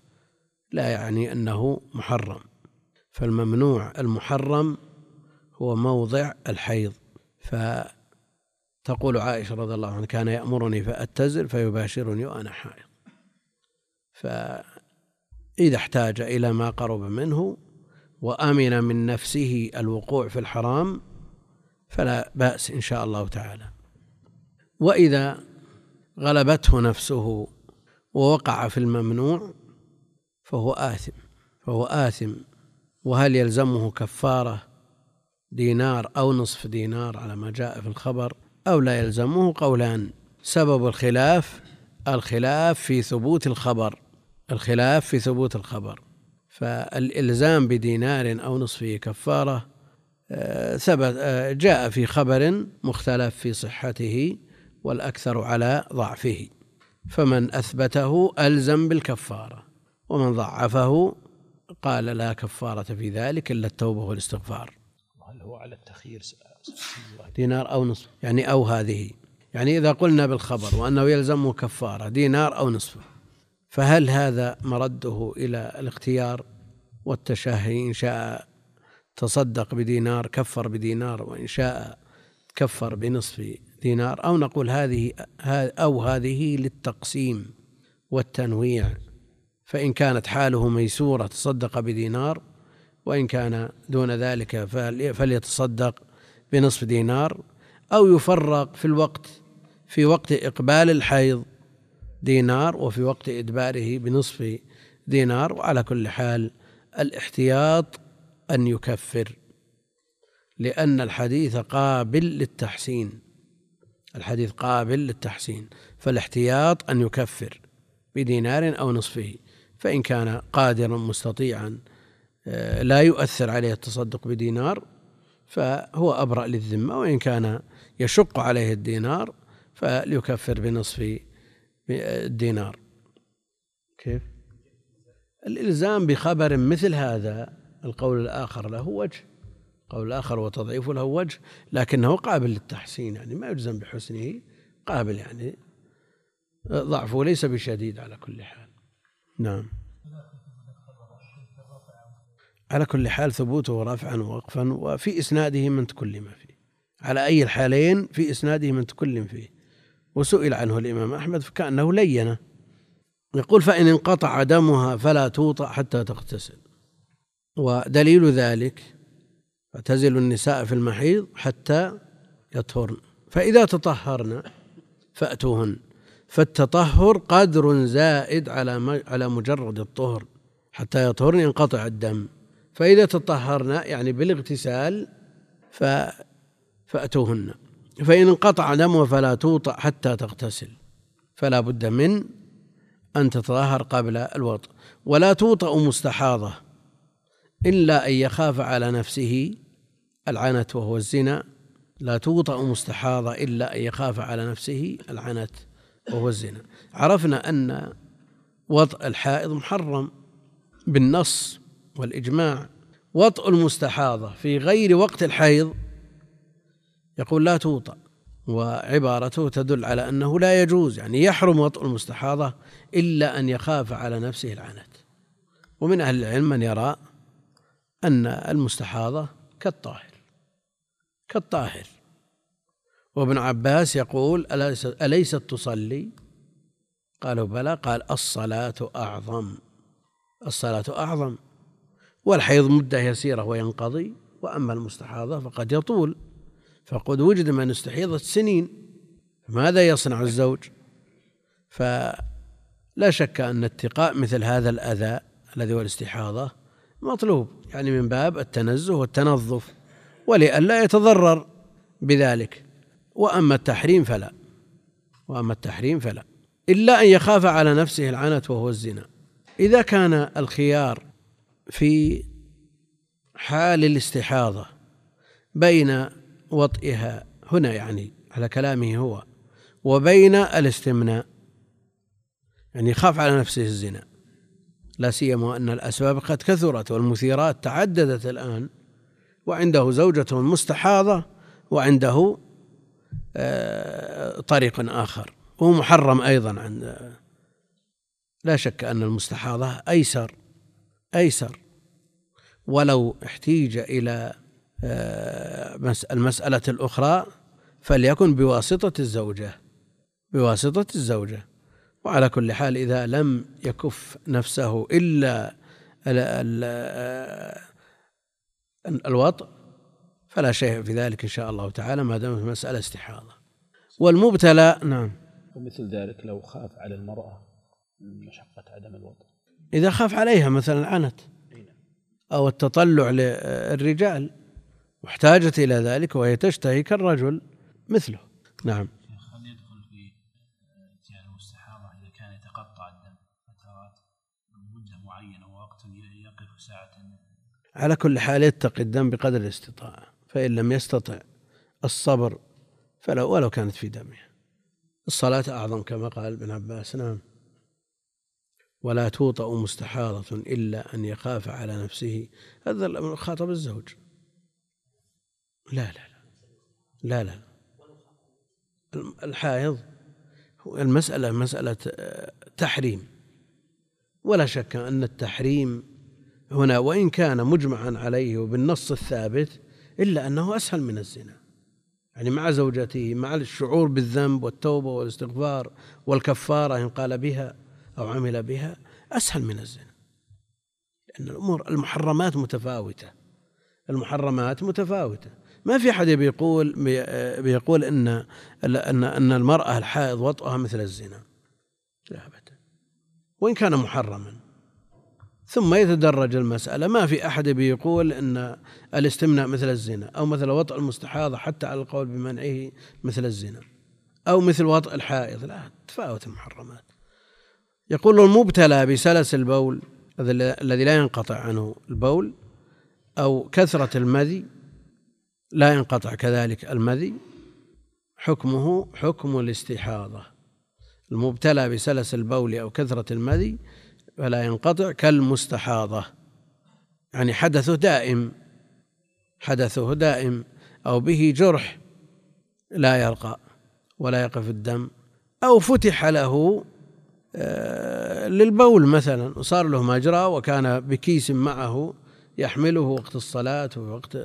لا يعني أنه محرم. فالممنوع المحرم هو موضع الحيض. فتقول عائشة رضي الله عنها كان يأمرني فأتزل فيباشرني وأنا حائض. فإذا احتاج إلى ما قرب منه وأمن من نفسه الوقوع في الحرام فلا بأس إن شاء الله تعالى. وإذا غلبته نفسه ووقع في الممنوع فهو آثم فهو آثم. وهل يلزمه كفارة دينار أو نصف دينار على ما جاء في الخبر أو لا يلزمه قولان. سبب الخلاف الخلاف في ثبوت الخبر الخلاف في ثبوت الخبر. فالإلزام بدينار أو نصفه كفارة آه، ثبت آه، جاء في خبر مختلف في صحته والأكثر على ضعفه. فمن أثبته ألزم بالكفارة ومن ضعفه قال لا كفارة في ذلك إلا التوبة والاستغفار. هو على التخيير دينار أو نصف. يعني أو هذه. يعني إذا قلنا بالخبر وأنه يلزمه كفارة دينار أو نصفه فهل هذا مرده إلى الاختيار والتشهي؟ إن شاء تصدق بدينار كفر بدينار وإن شاء كفر بنصف دينار. أو نقول هذه أو هذه للتقسيم والتنويع. فإن كانت حاله ميسورة تصدق بدينار وإن كان دون ذلك فليتصدق بنصف دينار أو يفرق في الوقت في وقت إقبال الحيض دينار وفي وقت إدباره بنصف دينار وعلى كل حال الاحتياط أن يكفر لأن الحديث قابل للتحسين الحديث قابل للتحسين فالاحتياط أن يكفر بدينار أو نصفه فإن كان قادرا مستطيعا لا يؤثر عليه التصدق بدينار فهو أبرأ للذمة وإن كان يشق عليه الدينار فليكفر بنصف الدينار. كيف؟ الإلزام بخبر مثل هذا القول الآخر له وجه القول الآخر وتضعيفه له وجه لكنه قابل للتحسين يعني ما يلزم بحسنه قابل يعني ضعفه ليس بشديد على كل حال. نعم. على كل حال ثبوته رفعا ووقفا وفي إسناده من تكلم فيه. على أي الحالين في إسناده من تكلم فيه. وسئل عنه الإمام أحمد فكأنه لينه. يقول فإن انقطع دمها فلا توطأ حتى تغتسل. ودليل ذلك اعتزلوا النساء في المحيض حتى يطهرن. فإذا تطهرن فأتوهن. فالتطهر قدر زائد على على مجرد الطهر. حتى يطهرن ينقطع الدم. فإذا تطهرن يعني بالاغتسال ف فأتوهن. فإن انقطع دمها فلا توطأ حتى تغتسل. فلا بد من أن تتطهر قبل الوطء ولا توطأ مستحاضة إلا أن يخاف على نفسه العنت وهو الزنا. لا توطأ مستحاضة إلا أن يخاف على نفسه العنت وهو الزنا. عرفنا أن وطء الحائض محرم بالنص. والإجماع وطء المستحاضة في غير وقت الحيض يقول لا توطأ وعبارته تدل على أنه لا يجوز يعني يحرم وطء المستحاضة إلا أن يخاف على نفسه العنت. ومن أهل العلم من يرى أن المستحاضة كالطاهر كالطاهر. وابن عباس يقول أليست تصلي؟ قالوا بلى قال الصلاة أعظم الصلاة أعظم. والحيض مدة يسيرة وينقضي وأما المستحاضة فقد يطول. فقد وجد من استحيضت سنين ماذا يصنع الزوج؟ فلا شك أن اتقاء مثل هذا الأذى الذي هو الاستحاضة مطلوب يعني من باب التنزه والتنظف ولئلا يتضرر بذلك. وأما التحريم فلا. وأما التحريم فلا. إلا أن يخاف على نفسه العنت وهو الزنا. إذا كان الخيار في حال الاستحاضة بين وطئها هنا يعني على كلامه هو وبين الاستمناء يعني يخاف على نفسه الزنا. لا سيما أن الأسباب قد كثرت والمثيرات تعددت الآن وعنده زوجة مستحاضة وعنده آه، طريق آخر. وهو محرم أيضا عند لا شك أن المستحاضة أيسر. أيسر ولو احتيج إلى آه، المسألة الأخرى فليكن بواسطة الزوجة بواسطة الزوجة. وعلى كل حال إذا لم يكف نفسه إلا الوطء فلا شيء في ذلك إن شاء الله تعالى ما دامت مسألة استحاضة. والمبتلى نعم. ومثل ذلك لو خاف على المرأة من مشقة عدم الوطء. إذا خاف عليها مثلا عنت أو التطلع للرجال واحتاجت إلى ذلك وهي تشتهي كالرجل مثله. نعم. على كل حال يتقي الدم بقدر الاستطاعة فإن لم يستطع الصبر فلو ولو كانت في دمه. الصلاة أعظم كما قال ابن عباس. نعم. ولا توطأ مستحاضة إلا أن يخاف على نفسه. هذا خاطب الزوج. لا لا لا لا لا الحائض المسألة مسألة آه، تحريم. ولا شك أن التحريم هنا وإن كان مجمعا عليه وبالنص الثابت إلا أنه أسهل من الزنا. يعني مع زوجته مع الشعور بالذنب والتوبة والاستغفار والكفارة إن قال بها أو عمل بها أسهل من الزنا. لأن الأمور المحرمات متفاوتة. المحرمات متفاوتة. ما في أحد بيقول بيقول إن أن أن المرأة الحائض وطئها مثل الزنا. لا أبدا. وإن كان محرما. ثم يتدرج المسألة. ما في أحد بيقول أن الاستمناء مثل الزنا أو مثل وطء المستحاضة حتى على القول بمنعه مثل الزنا أو مثل وطء الحائض. لا تفاوت المحرمات. يقول المبتلى بسلس البول الذي لا ينقطع عنه البول أو كثرة المذي لا ينقطع كذلك المذي حكمه حكم الاستحاضة. المبتلى بسلس البول أو كثرة المذي فلا ينقطع كالمستحاضة. يعني حدثه دائم حدثه دائم أو به جرح لا يرقى ولا يقف الدم أو فتح له للبول مثلا. وصار له مجرى وكان بكيس معه يحمله وقت الصلاة ووقت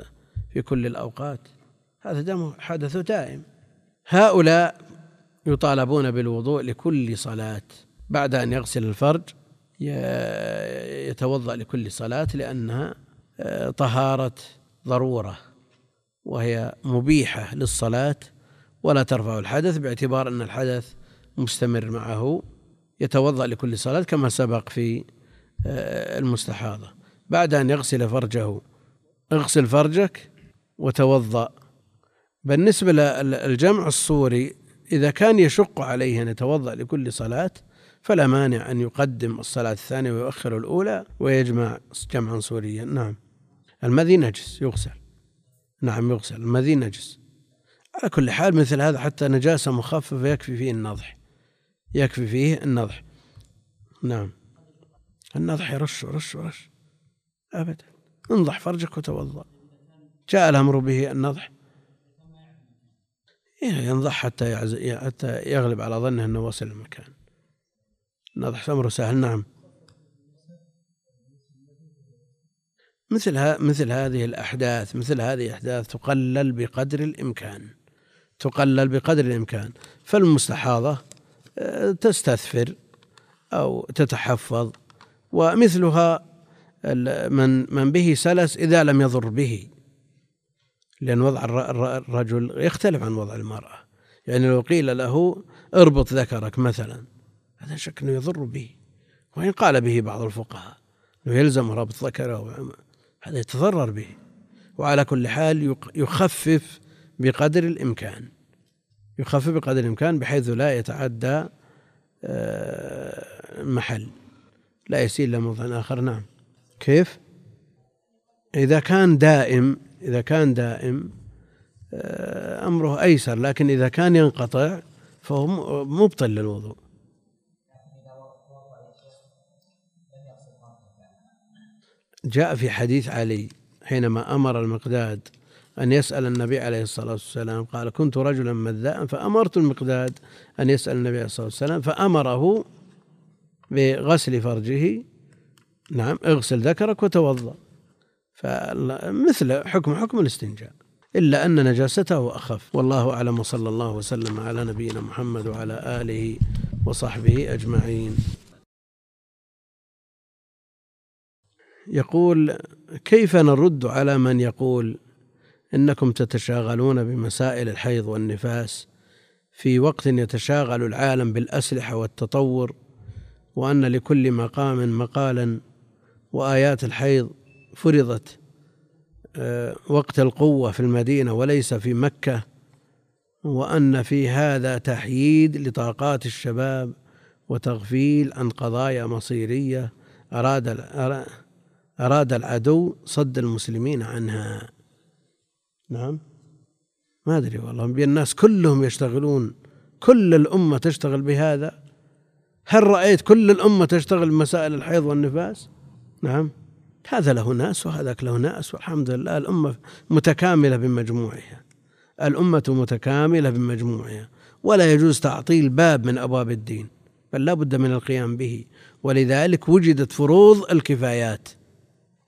في كل الأوقات. هذا دم حدث دائم. هؤلاء يطالبون بالوضوء لكل صلاة. بعد أن يغسل الفرج يتوضأ لكل صلاة لأنها آه، طهارة ضرورة وهي مبيحة للصلاة ولا ترفع الحدث باعتبار أن الحدث مستمر معه. يتوضأ لكل صلاة كما سبق في آه، المستحاضة. بعد أن يغسل فرجه اغسل فرجك وتوضأ. بالنسبة للجمع الصوري إذا كان يشق عليه أن يتوضأ لكل صلاة فلا مانع أن يقدم الصلاة الثانية ويؤخر الأولى ويجمع جمعا صوريا. نعم. المذي نجس يغسل. نعم يغسل. المذي نجس. على كل حال مثل هذا حتى نجاسة مخففة يكفي فيه النضح. يكفي فيه النضح. نعم. النضح يرش ورش ورش أبدا. انضح فرجك وتوضأ. جاء الأمر به النضح. ينضح حتى حتى يغلب على ظنه أنه وصل المكان. نضح أمره سهل. نعم. مثل مثل هذه الأحداث مثل هذه الأحداث تقلل بقدر الإمكان. تقلل بقدر الإمكان. فالمستحاضة تستثفر أو تتحفظ ومثلها من من به سلس إذا لم يضر به لأن وضع الرجل يختلف عن وضع المرأة. يعني لو قيل له اربط ذكرك مثلا هذا شك أنه يضر به. وإن قال به بعض الفقهاء أنه يلزم ربط ذكره هذا يتضرر به. وعلى كل حال يخفف بقدر الإمكان. يخفف بقدر الإمكان بحيث لا يتعدى آه، محل. لا يسير إلى موضع آخر. نعم. كيف؟ إذا كان دائم إذا كان دائم آه، أمره أيسر لكن إذا كان ينقطع فهو مبطل للوضوء. جاء في حديث علي حينما أمر المقداد أن يسأل النبي عليه الصلاة والسلام قال كنت رجلا مذاء فأمرت المقداد أن يسأل النبي عليه الصلاة والسلام فأمره بغسل فرجه. نعم اغسل ذكرك وتوضأ. فمثل حكم حكم الاستنجاء. إلا أن نجاسته أخف. والله أعلم وصلى الله وسلم على نبينا محمد وعلى آله وصحبه أجمعين. يقول كيف نرد على من يقول إنكم تتشاغلون بمسائل الحيض والنفاس. في وقت يتشاغل العالم بالأسلحة والتطور وأن لكل مقام مقالا وآيات الحيض فرضت آه، وقت القوة في المدينة وليس في مكة وأن في هذا تحييد لطاقات الشباب وتغفيل عن قضايا مصيرية أراد أراد العدو صد المسلمين عنها. نعم. ما أدري والله الناس كلهم يشتغلون كل الأمة تشتغل بهذا. هل رأيت كل الأمة تشتغل بمسائل الحيض والنفاس؟ نعم. هذا له ناس وهذاك له ناس والحمد لله الأمة متكاملة بمجموعها. الأمة متكاملة بمجموعها ولا يجوز تعطيل باب من أبواب الدين بل لا بد من القيام به. ولذلك وجدت فروض الكفايات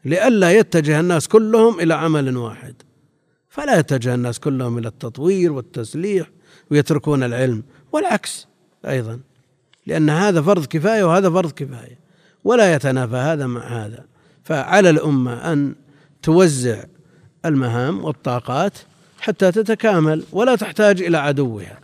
لئلا يتجه الناس كلهم إلى عمل واحد. فلا يتجه الناس كلهم إلى التطوير والتسليح ويتركون العلم والعكس أيضا لأن هذا فرض كفاية وهذا فرض كفاية ولا يتنافى هذا مع هذا. فعلى الأمة أن توزع المهام والطاقات حتى تتكامل ولا تحتاج إلى عدوها.